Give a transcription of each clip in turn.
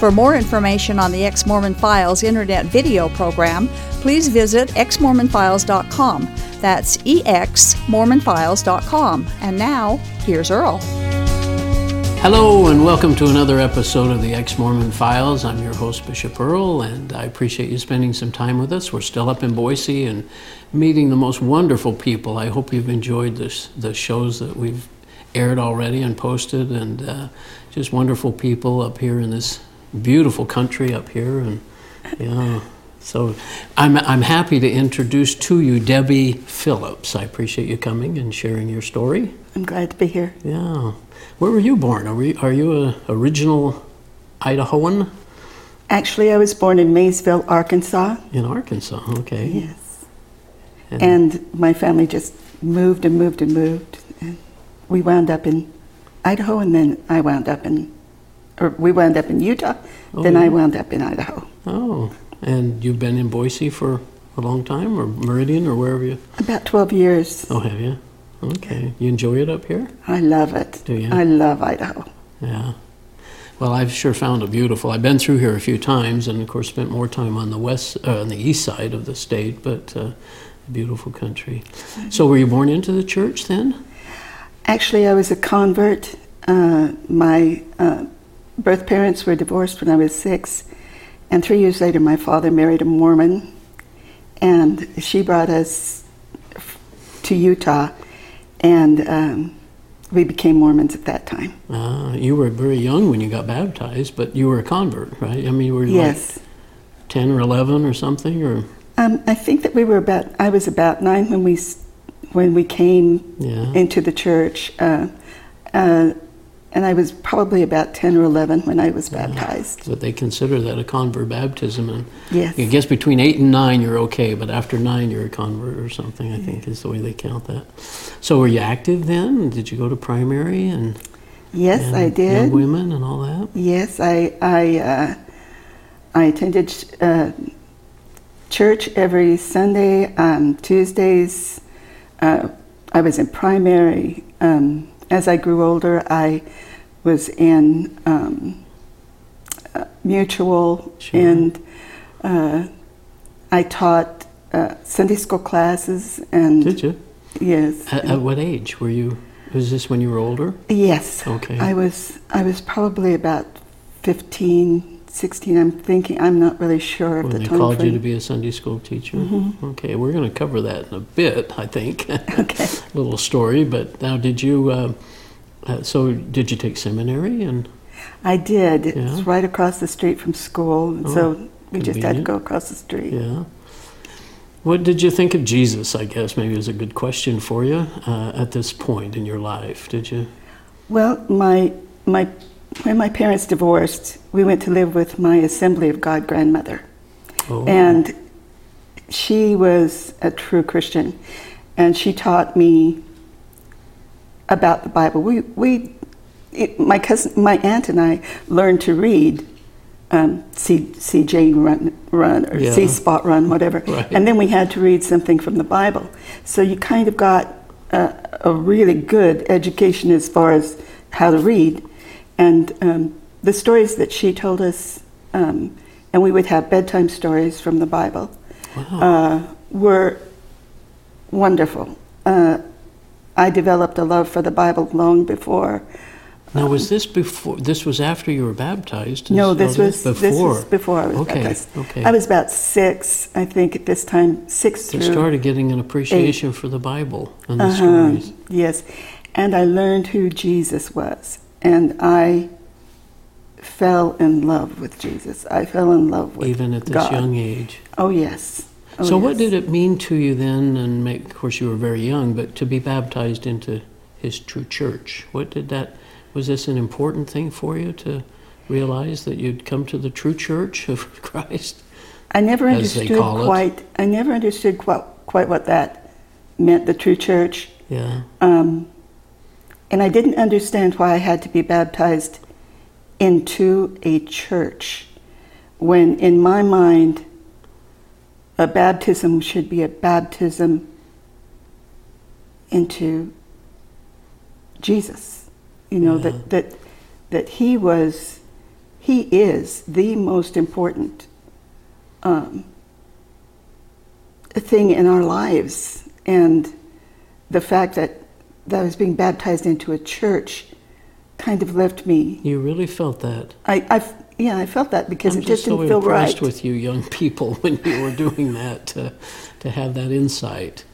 For more information on the Ex Mormon Files internet video program, please visit exmormonfiles.com. That's exmormonfiles.com. And now, here's Earl. Hello, and welcome to another episode of the Ex Mormon Files. I'm your host, Bishop Earl, and I appreciate you spending some time with us. We're still up in Boise and meeting the most wonderful people. I hope you've enjoyed this, the shows that we've aired already and posted, and uh, just wonderful people up here in this beautiful country up here. And yeah. So I'm, I'm happy to introduce to you Debi Phillips. I appreciate you coming and sharing your story. I'm glad to be here. Yeah. Where were you born? Are, we, are you a original Idahoan? Actually, I was born in Maysville, Arkansas. In Arkansas, okay. Yes. And, and my family just moved and moved and moved. And we wound up in Idaho, and then I wound up in, or we wound up in Utah, Oh, then I wound up in Idaho. Oh, and you've been in Boise for a long time, or Meridian, or wherever you? About 12 years. Oh, have you? Okay. You enjoy it up here? I love it. Do you? I love Idaho. Yeah. Well, I've sure found it beautiful. I've been through here a few times, and of course, spent more time on the west, uh, on the east side of the state. But uh, beautiful country. So, were you born into the church then? Actually, I was a convert. Uh, my birth parents were divorced when I was six, and three years later, my father married a Mormon, and she brought us to Utah, and um, we became Mormons at that time. Uh, you were very young when you got baptized, but you were a convert, right? I mean, were you Yes. like ten or eleven or something, or Um, I think that we were about. I was about nine when we when we came yeah? into the church, uh, uh, and I was probably about ten or eleven when I was baptized. But they consider that a convert baptism, and Yes. I guess between eight and nine you're okay, but after nine you're a convert or something. I think is the way they count that. So were you active then? Did you go to primary and Yes, and I young did. women and all that? Yes, I I uh, I attended uh, church every Sunday. Um, Tuesdays, uh, I was in primary. Um, as I grew older, I was in um, uh, mutual, Sure. and uh, I taught uh, Sunday school classes. And Did you? yes, At, at what age were you? Was this when you were older? Yes. Okay. I was I was probably about 15, 16. I'm thinking I'm not really sure of When the they time called you to be a Sunday school teacher? Mhm. Okay, we're going to cover that in a bit, I think. Okay. Little story, but now did you? Uh, uh, so did you take seminary and? I did. It's Yeah. right across the street from school, and Oh, so we just had to go across the street. Yeah. What did you think of Jesus? I guess maybe is a good question for you uh, at this point in your life. Did you? Well, my my when my parents divorced, we went to live with my Assembly of God grandmother. Oh, And she was a true Christian, and she taught me about the Bible. We, we it, my cousin, my aunt, and I learned to read. Um, see, see Jane run, run, or Yeah. see Spot run, whatever. Right. And then we had to read something from the Bible. So you kind of got a, a really good education as far as how to read. And um, the stories that she told us, um, and we would have bedtime stories from the Bible, wow. uh, were wonderful. Uh, I developed a love for the Bible long before. now was this before? This was after you were baptized? No, this oh, was before. this was before I was Okay, baptized. okay. I was about six, I think, at this time, six So through. you started getting an appreciation for the Bible and the Uh-huh, stories. Yes, and I learned who Jesus was, and I fell in love with Jesus. I fell in love with Even at this God. young age. Oh yes. Oh, so, what did it mean to you then? And make, of course, you were very young, but to be baptized into His true church. What did that? Was this an important thing for you to realize that you'd come to the true church of Christ? I never understood call it. quite. I never understood quite quite what that meant the true church. Yeah. Um, and I didn't understand why I had to be baptized into a church when, in my mind, a baptism should be a baptism into Jesus. You know, Yeah. that, that, that He was, He is the most important um, thing in our lives. And the fact that, that I was being baptized into a church kind of left me. You really felt that. I, I yeah, I felt that because I'm it just so didn't feel right. I'm impressed with you young people when you were doing that to, to have that insight.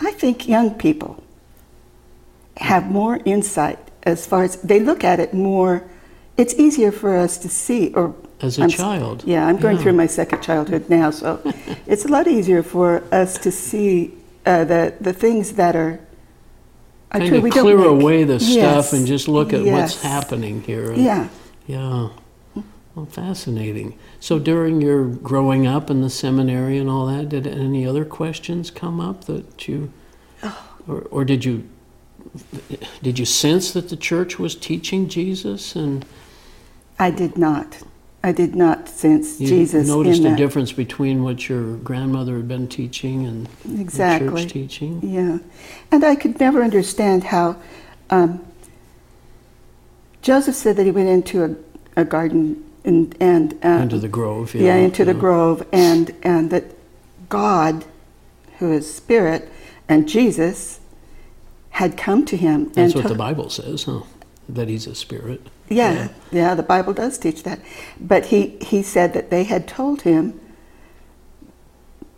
I think young people have more insight as far as they look at it more. It's easier for us to see, or As a I'm child. Yeah, I'm going Yeah. through my second childhood now, so it's a lot easier for us to see uh, the the things that are. Kind true. of clear make- away the Yes, stuff and just look at what's happening here. Yeah. Yeah. Well, fascinating. So during your growing up in the seminary and all that, did any other questions come up that you, Oh. or, or did you, did you sense that the church was teaching Jesus and I did not. I did not sense Jesus. you Jesus noticed in a that. difference between what your grandmother had been teaching and Exactly. church teaching? Yeah, and I could never understand how um, Joseph said that he went into a, a garden and and uh, Into the grove, yeah, into the grove, and and that God, who is spirit, and Jesus had come to him. That's what the Bible says, huh? That he's a spirit. Yeah, yeah, the Bible does teach that. But he, he said that they had told him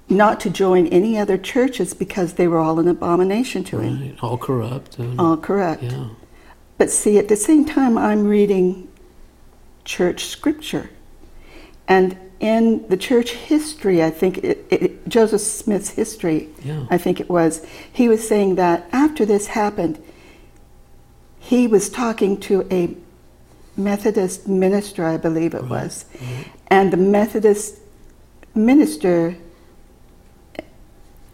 not to join any other churches because they were all an abomination to him. Right, all corrupt. All correct. Yeah. But see, at the same time, I'm reading church scripture. And in the church history, I think it, it, Joseph Smith's history, Yeah. I think it was, he was saying that after this happened, he was talking to a Methodist minister, I believe it was. And the Methodist minister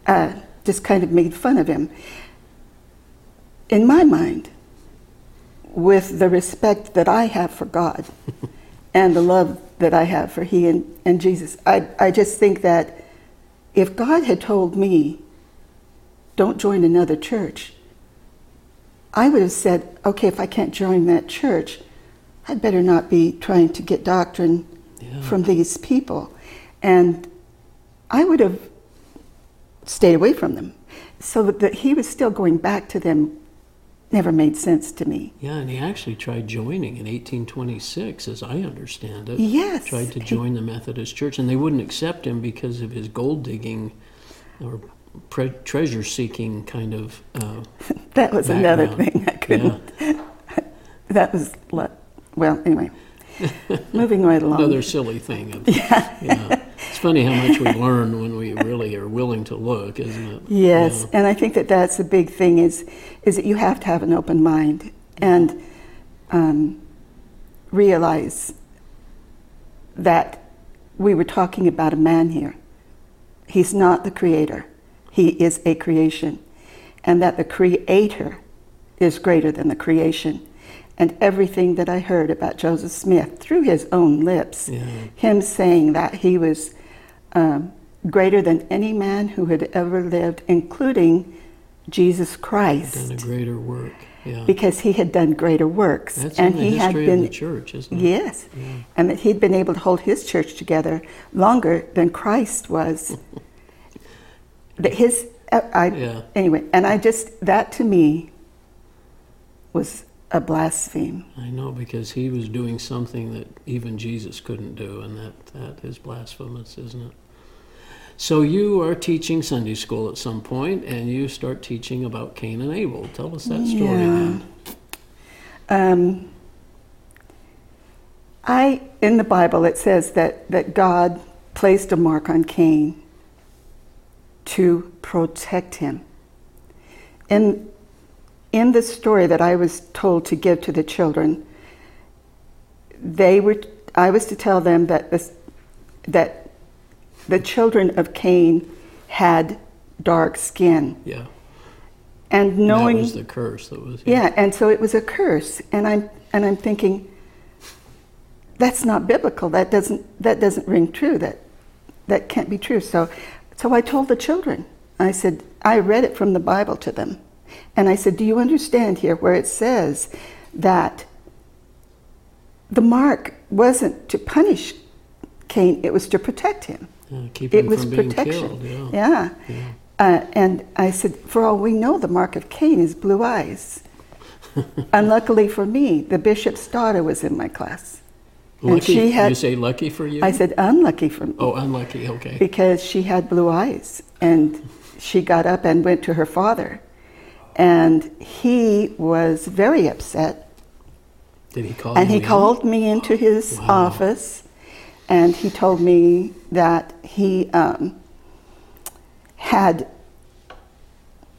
uh, just kind of made fun of him. In my mind, with the respect that I have for God and the love that I have for He and, and Jesus, I, I just think that if God had told me, don't join another church, I would have said, okay, if I can't join that church, I'd better not be trying to get doctrine Yeah. from these people. And I would have stayed away from them. So that he was still going back to them never made sense to me. Yeah, and he actually tried joining in 1826, as I understand it. Yes. Tried to join the Methodist Church, and they wouldn't accept him because of his gold digging or pre- treasure seeking kind of. Uh, That was another thing I couldn't. That was, well, anyway. Moving right along. Another silly thing. Of, yeah. It's funny how much we learn when we really are willing to look, isn't it? Yes, and I think that that's the big thing is is that you have to have an open mind and um, realize that we were talking about a man here. He's not the creator; he is a creation, and that the creator is greater than the creation. And everything that I heard about Joseph Smith through his own lips, Yeah. him saying that he was um, greater than any man who had ever lived, including Jesus Christ, Done a greater work. Yeah. because he had done greater works, That's and in the he had been church, isn't it? yes, and that he'd been able to hold his church together longer than Christ was. that his, I, I Yeah. anyway, and I just that to me was a blaspheme. I know because he was doing something that even Jesus couldn't do, and that, that is blasphemous, isn't it? So you are teaching Sunday school at some point, and you start teaching about Cain and Abel. Tell us that story, Yeah. then. Um, I in the Bible it says that that God placed a mark on Cain to protect him. In in the story that I was told to give to the children, they were I was to tell them that this, that the children of Cain had dark skin. Yeah. and knowing that was the curse that was. yeah, and so it was a curse, and I'm and I'm thinking that's not biblical. That doesn't that doesn't ring true. That that can't be true. So so I told the children. I said I read it from the Bible to them, and I said, "Do you understand here where it says that the mark wasn't to punish Cain; it was to protect him. Yeah, keep It him was from being protection. killed. Yeah. Yeah. Yeah. Uh, and I said, for all we know, the mark of Cain is blue eyes. Unluckily for me, the bishop's daughter was in my class. And she had- you say lucky for you? I said, unlucky for me, Oh, unlucky. Okay. because she had blue eyes. And she got up and went to her father. And he was very upset. Did he call And he in? called me into his Wow. office and he told me that he um, had,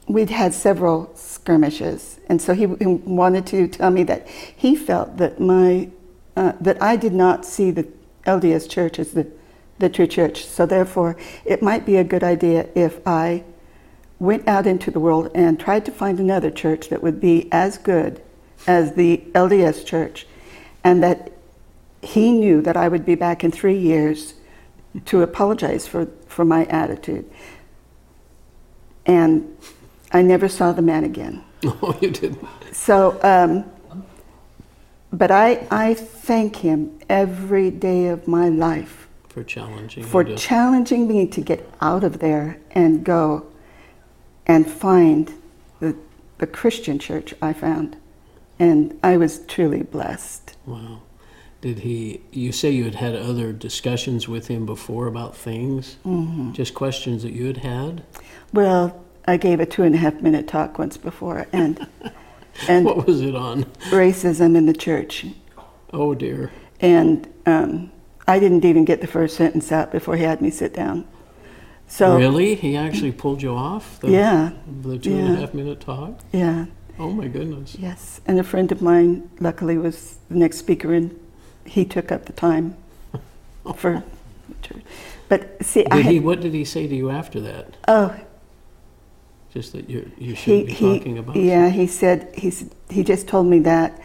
we'd had several skirmishes. And so he, he wanted to tell me that he felt that my, uh, that I did not see the LDS church as the, the true church. So therefore, it might be a good idea if I went out into the world and tried to find another church that would be as good as the LDS church, and that he knew that I would be back in three years to apologize for, for my attitude. And I never saw the man again. Oh, you didn't. So, um, but I, I thank him every day of my life For challenging for challenging me to get out of there and go and find the, the Christian church I found. And I was truly blessed. Wow. Did he, you say you had had other discussions with him before about things? Mm-hmm. Just questions that you had had? Well, I gave a two and a half minute talk once before, and and What was it on? racism in the church, Oh, dear. and um, I didn't even get the first sentence out before he had me sit down. So really? He actually pulled you off? The, yeah, The two and a half minute talk? yeah, Oh, my goodness. yes. And a friend of mine, luckily, was the next speaker, and he took up the time for. But see, Did had, he, what did he say to you after that? oh Just that you you shouldn't be he talking about yeah he said he he just told me that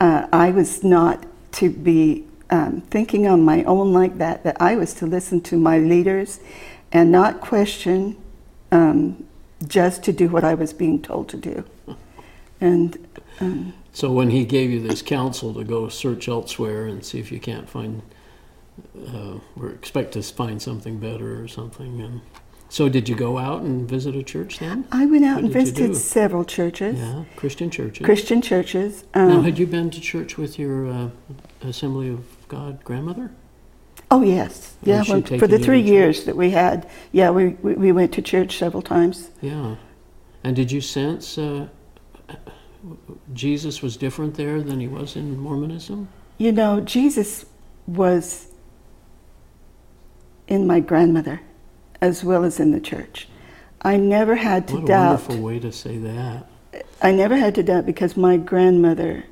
uh, I was not to be um, thinking on my own like that that I was to listen to my leaders and not question um, just to do what I was being told to do and um, So when he gave you this counsel to go search elsewhere and see if you can't find, uh, or expect to find something better or something, and so did you go out and visit a church then? I went out What and visited several churches Yeah, Christian churches. Christian churches now, um, had you been to church with your uh, Assembly of God grandmother? Oh yes yeah when, for the three years that we had yeah we, we, we went to church several times Yeah, and did you sense uh, Jesus was different there than he was in Mormonism? You know, Jesus was in my grandmother as well as in the church. I never had to doubt. What a doubt. wonderful way to say that. I never had to doubt because my grandmother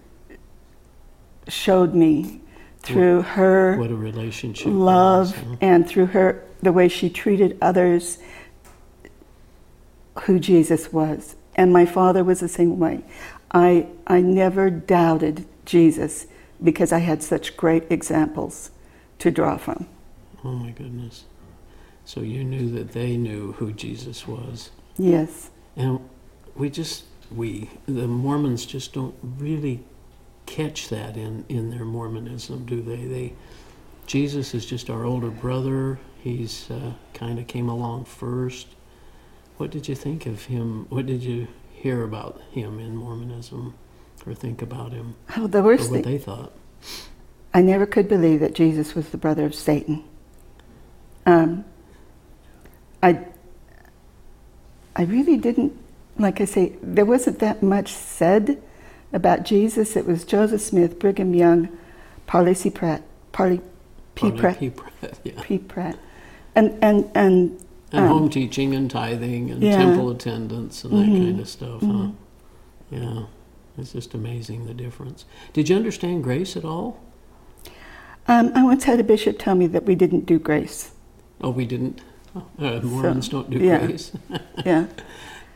showed me through her What a relationship. love is, huh? and through her the way she treated others who Jesus was. And my father was the same way. I I never doubted Jesus because I had such great examples to draw from. Oh my goodness. So you knew that they knew who Jesus was. Yes. And we just, we, the Mormons just don't really catch that in, in their Mormonism, do they? They, Jesus is just our older brother. He's uh, kind of came along first. What did you think of him? What did you hear about him in Mormonism or think about him Oh, the or what thing. they thought? I never could believe that Jesus was the brother of Satan. Um, I, I really didn't, like I say, there wasn't that much said about Jesus. It was Joseph Smith, Brigham Young, Parley C. Pratt, Parley P. Pratt, P. Pratt, yeah. P. Pratt, and and and And um, home teaching and tithing and yeah. temple attendance and that Mhm. kind of stuff, huh? Yeah, it's just amazing the difference. Did you understand grace at all? um, I once had a bishop tell me that we didn't do grace. Oh, we didn't. Uh, Mormons don't do yeah. grace. Yeah,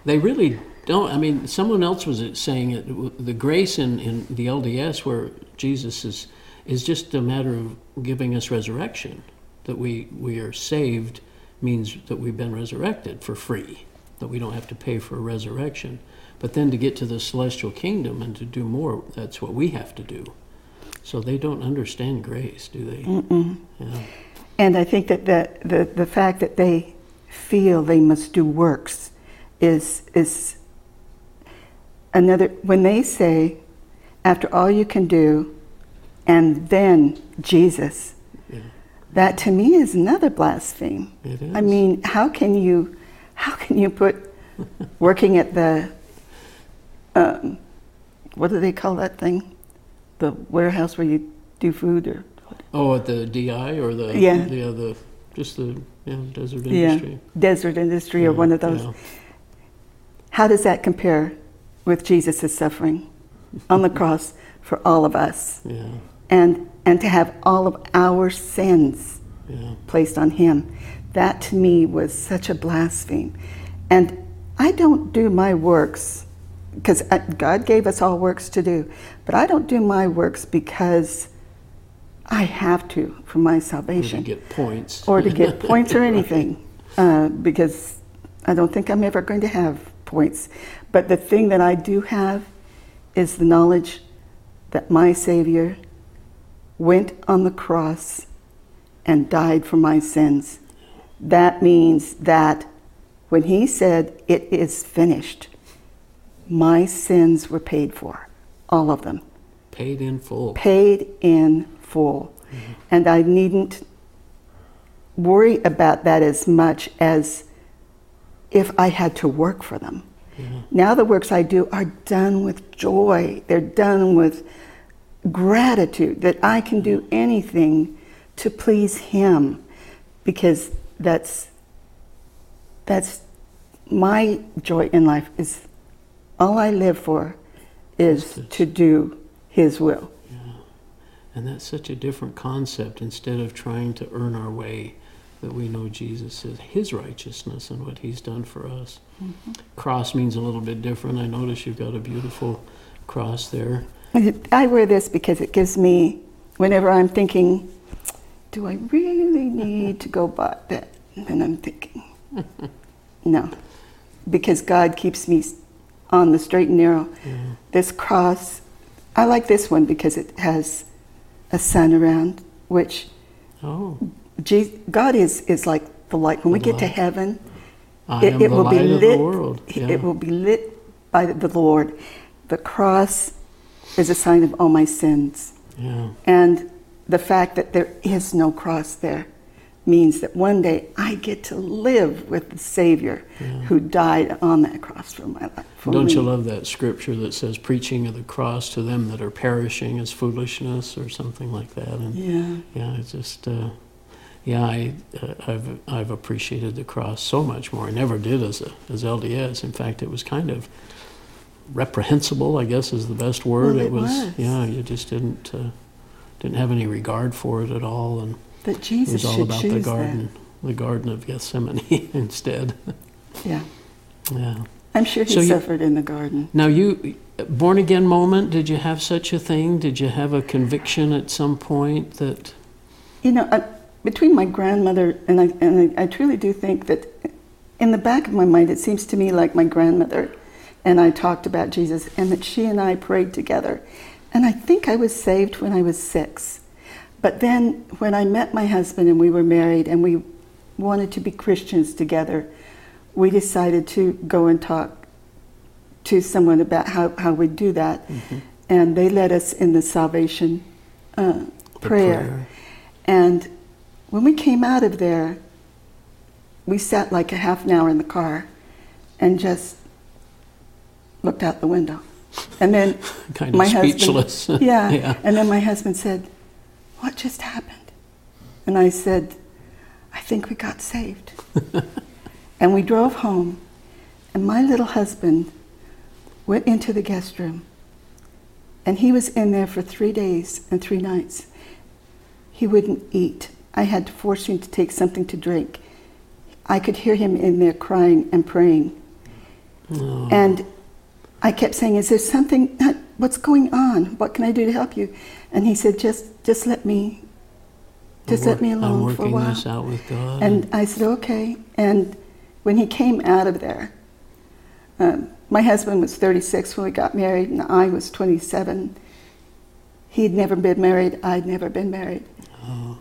They really don't. I mean, someone else was saying it. The grace in, in the LDS, where Jesus is, is just a matter of giving us resurrection. That we we are saved means that we've been resurrected for free. That we don't have to pay for a resurrection. But then to get to the celestial kingdom and to do more, that's what we have to do. So they don't understand grace, do they? Mm-mm. Yeah. And I think that the, the, the fact that they feel they must do works is, is another, when they say, after all you can do, and then Jesus, Yeah. that to me is another blaspheme. It is. I mean, how can you, how can you put working at the, um, what do they call that thing? The warehouse where you do food or Oh, at the DI or the Yeah. the, the just the yeah, Deseret industry yeah, Deseret industry or one of those. yeah. How does that compare with Jesus' suffering on the cross for all of us? Yeah, And, and to have all of our sins yeah, placed on him. That to me was such a blaspheme. And I don't do my works because God gave us all works to do, but I don't do my works because I have to for my or to salvation get points. or to get points or anything uh, because I don't think I'm ever going to have points. But the thing that I do have is the knowledge that my Savior went on the cross and died for my sins. That means that when he said, It is finished, my sins were paid for, all of them Paid in full. paid in full. Mm-hmm. And I needn't worry about that as much as if I had to work for them. Mm-hmm. Now the works I do are done with joy. They're done with gratitude that I can do mm-hmm. anything to please him because that's that's my joy in life is all I live for is to do his will. Yeah. And that's such a different concept. Instead of trying to earn our way, that we know Jesus is His righteousness and what He's done for us. Mm-hmm. Cross means a little bit different. I notice you've got a beautiful cross there. I wear this because it gives me, whenever I'm thinking, do I really need to go buy that? And I'm thinking, no, because God keeps me on the straight and narrow. This cross, I like this one because it has a sun around, which Oh, Je- God is, is like the light. When we get to heaven, I am the light of the world. Yeah. it will be lit by the Lord. The cross is a sign of all my sins. yeah. And the fact that there is no cross there means that one day I get to live with the Savior who died on that cross for my life. for Don't you love that scripture that says, preaching of the cross to them that are perishing is foolishness or something like that? And Yeah. yeah, it's just, uh, yeah, I, uh, I've, I've appreciated the cross so much more. I never did as, a, as LDS. In fact, it was kind of reprehensible, I guess is the best word. Well, it was. yeah, you just didn't, uh, didn't have any regard for it at all. And That it Jesus was all about the garden, the Garden of Gethsemane instead. Yeah. Yeah. I'm sure he So you- suffered in the garden. Now, you, born again moment, did you have such a thing? Did you have a conviction at some point that, You know, between my grandmother and I, and I, I truly do think that in the back of my mind, it seems to me like my grandmother and I talked about Jesus and that she and I prayed together. And I think I was saved when I was six. But then when I met my husband and we were married and we wanted to be Christians together, we decided to go and talk to someone about how, how we do that. And they led us in the salvation uh, the prayer. And when we came out of there, we sat like a half an hour in the car and just looked out the window. And then Kind of my speechless. husband, yeah, Yeah. And then my husband said, "What just happened?" And I said, "I think we got saved." and we drove home, and my little husband went into the guest room, and he was in there for three days and three nights. He wouldn't eat. I had to force him to take something to drink. I could hear him in there crying and praying. Oh, And I kept saying, "Is there something? What's going on? What can I do to help you?" And he said, "Just, just let me, just I'm let me alone for a while." this out with God. And I said, "Okay." And when he came out of there, um, my husband was 36 when we got married, and I was 27. He'd never been married. I'd never been married. oh,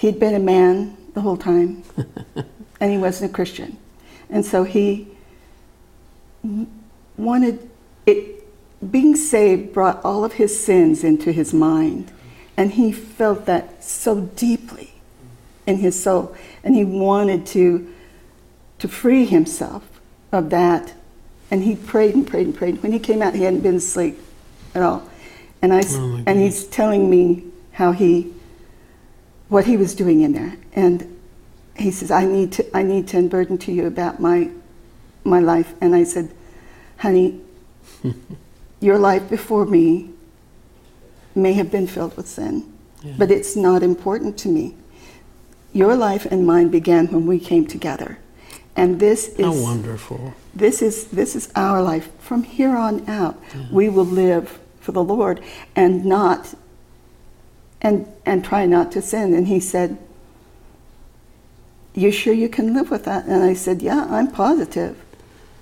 He'd been a man the whole time, and he wasn't a Christian. And so he wanted it. Being saved brought all of his sins into his mind, and he felt that so deeply in his soul, and he wanted to to free himself of that. And he prayed and prayed and prayed. When he came out, he hadn't been asleep at all. And I, Oh, and he's telling me how he what he was doing in there. And he says, I need to I need to unburden to you about my my life. And I said, Honey, your life before me may have been filled with sin, Yeah. but it's not important to me. Your life and mine began when we came together. And this how is wonderful. this is this is our life from here on out we will live for the lord and not and and try not to sin and he said you sure you can live with that and i said yeah i'm positive.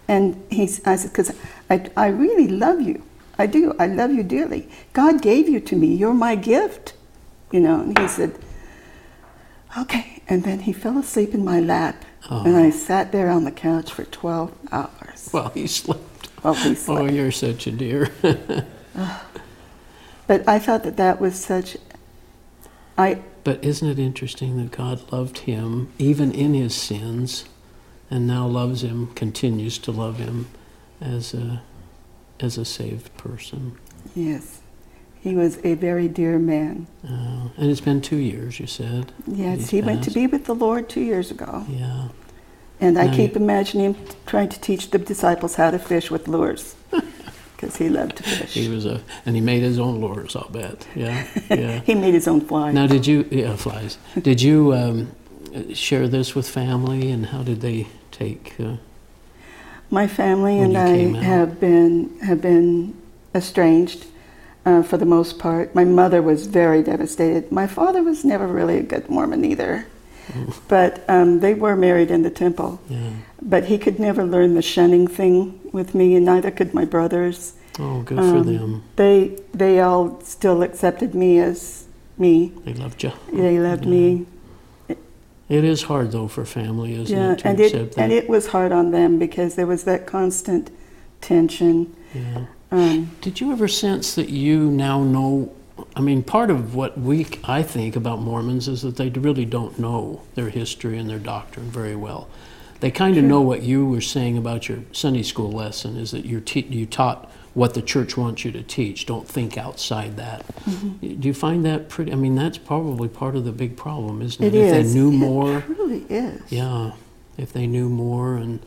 and he, i said because I, I really love you i do i love you dearly god gave you to me you're my gift you know and he said okay and then he fell asleep in my lap and Oh. i sat there on the couch for 12 hours Well, he slept. while he oh, slept. Oh, you're such a dear. but i thought that that was such i but isn't it interesting that God loved him even in his sins, and now loves him, continues to love him as a as a saved person. yes he was a very dear man Uh, and it's been two years, you said. yes he went to be with the lord two years ago Yeah. and i keep you- imagining him trying to teach the disciples how to fish with lures because he loved to fish He was a, and he made his own lures. I'll bet. Yeah, yeah. he made his own flies. now, did you? Yeah, flies. Did you um, share this with family, and how did they take? Uh, My family and I have been have been estranged uh, for the most part. My mother was very devastated. My father was never really a good Mormon either, but um, they were married in the temple. yeah. But he could never learn the shunning thing with me, and neither could my brothers. Oh, good for Um, them. They they all still accepted me as me. They loved you. They loved me. It is hard though for family, isn't Yeah, it, to and it that? and it was hard on them because there was that constant tension. yeah. Um, Did you ever sense that you now know? I mean, part of what we, I think, about Mormons is that they really don't know their history and their doctrine very well. They kind of know what you were saying about your Sunday school lesson is that you're te- you taught what the church wants you to teach. Don't think outside that. Mm-hmm. Do you find that pretty? I mean, that's probably part of the big problem, isn't It it? if is. they knew more, It truly is. yeah, if they knew more and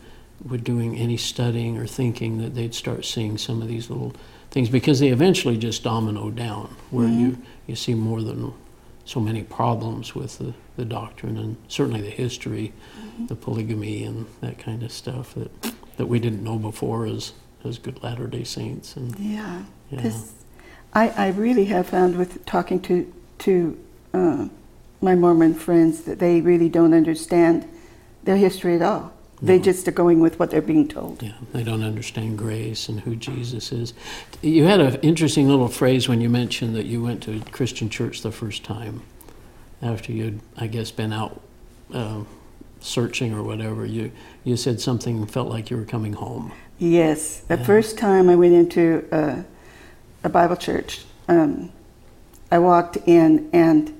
were doing any studying or thinking, that they'd start seeing some of these little things because they eventually just domino down, where you you see more than so many problems with the, the doctrine and certainly the history, the polygamy and that kind of stuff that that we didn't know before as as good Latter Day Saints and Yeah, Yeah. because I, I really have found with talking to to uh, my Mormon friends that they really don't understand their history at all. They just are going with what they're being told. Yeah, they don't understand grace and who Jesus is. You had an interesting little phrase when you mentioned that you went to a Christian church the first time after you'd, I guess, been out uh, searching or whatever. You you said something felt like you were coming home. Yes, the Yeah. first time I went into a, a Bible church, um, I walked in and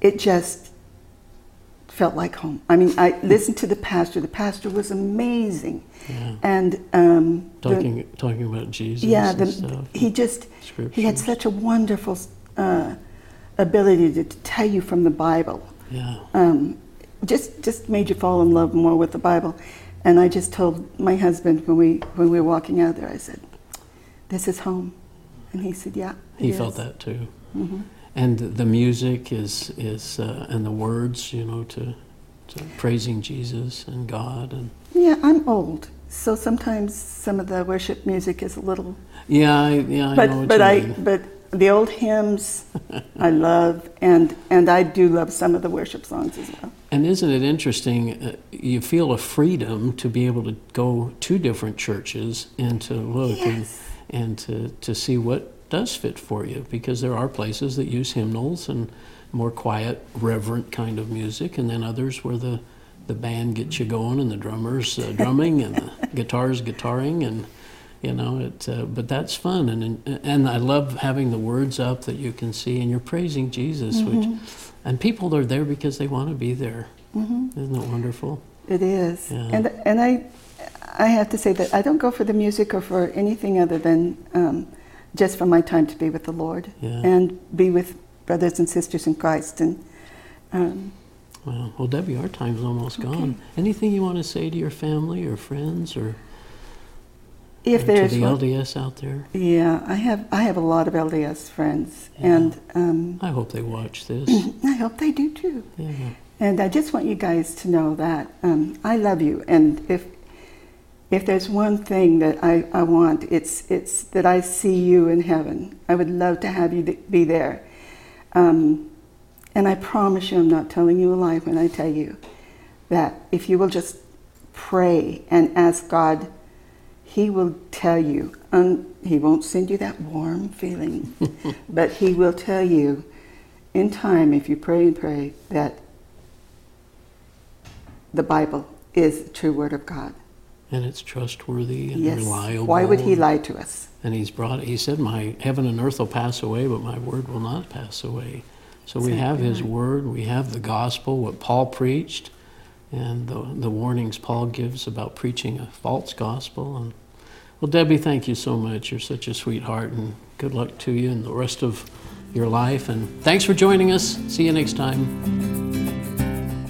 it just felt like home. I mean, I listened to the pastor. The pastor was amazing, Yeah, and um, the- talking talking about Jesus. yeah, and the, stuff. he just he had such a wonderful uh, ability to, to tell you from the Bible. Yeah, Um, just just made you fall in love more with the Bible. And I just told my husband when we when we were walking out there, I said, "This is home," and he said, "Yeah." he is." felt that too. Mhm. And the music is is uh, and the words, you know, to, to praising Jesus and God and Yeah, I'm old, so sometimes some of the worship music is a little. Yeah, I, yeah, I but know what but I mean. but the old hymns I love, and and I do love some of the worship songs as well. And isn't it interesting? Uh, you feel a freedom to be able to go to different churches and to look Yes. and, and to, to see what does fit for you because there are places that use hymnals and more quiet, reverent kind of music, and then others where the, the band gets you going and the drummers uh, drumming and the guitars guitaring and you know it. Uh, but that's fun and and I love having the words up that you can see and you're praising Jesus, which and people are there because they want to be there. Isn't it wonderful? It is, Yeah. and and I I have to say that I don't go for the music or for anything other than um, just for my time to be with the Lord Yeah. and be with brothers and sisters in Christ and. Um, Well, well, Debi, our time's almost gone. Anything you want to say to your family or friends or, if or to there's the one- LDS out there? Yeah, I have I have a lot of LDS friends, Yeah. and um, I hope they watch this. I hope they do too. yeah. And I just want you guys to know that um, I love you, and if if there's one thing that I, I want, it's it's that I see you in heaven. I would love to have you be there, um, and I promise you, I'm not telling you a lie when I tell you that if you will just pray and ask God, He will tell you. Um, he won't send you that warm feeling, but He will tell you in time, if you pray and pray, that the Bible is the true Word of God. And it's trustworthy and Yes. reliable. Why would He lie to us? And he's brought, he said, My heaven and earth will pass away, but my word will not pass away. So we have his word, we have the gospel, what Paul preached, and the, the warnings Paul gives about preaching a false gospel. And well, Debi, thank you so much. You're such a sweetheart, and good luck to you and the rest of your life. And thanks for joining us. See you next time.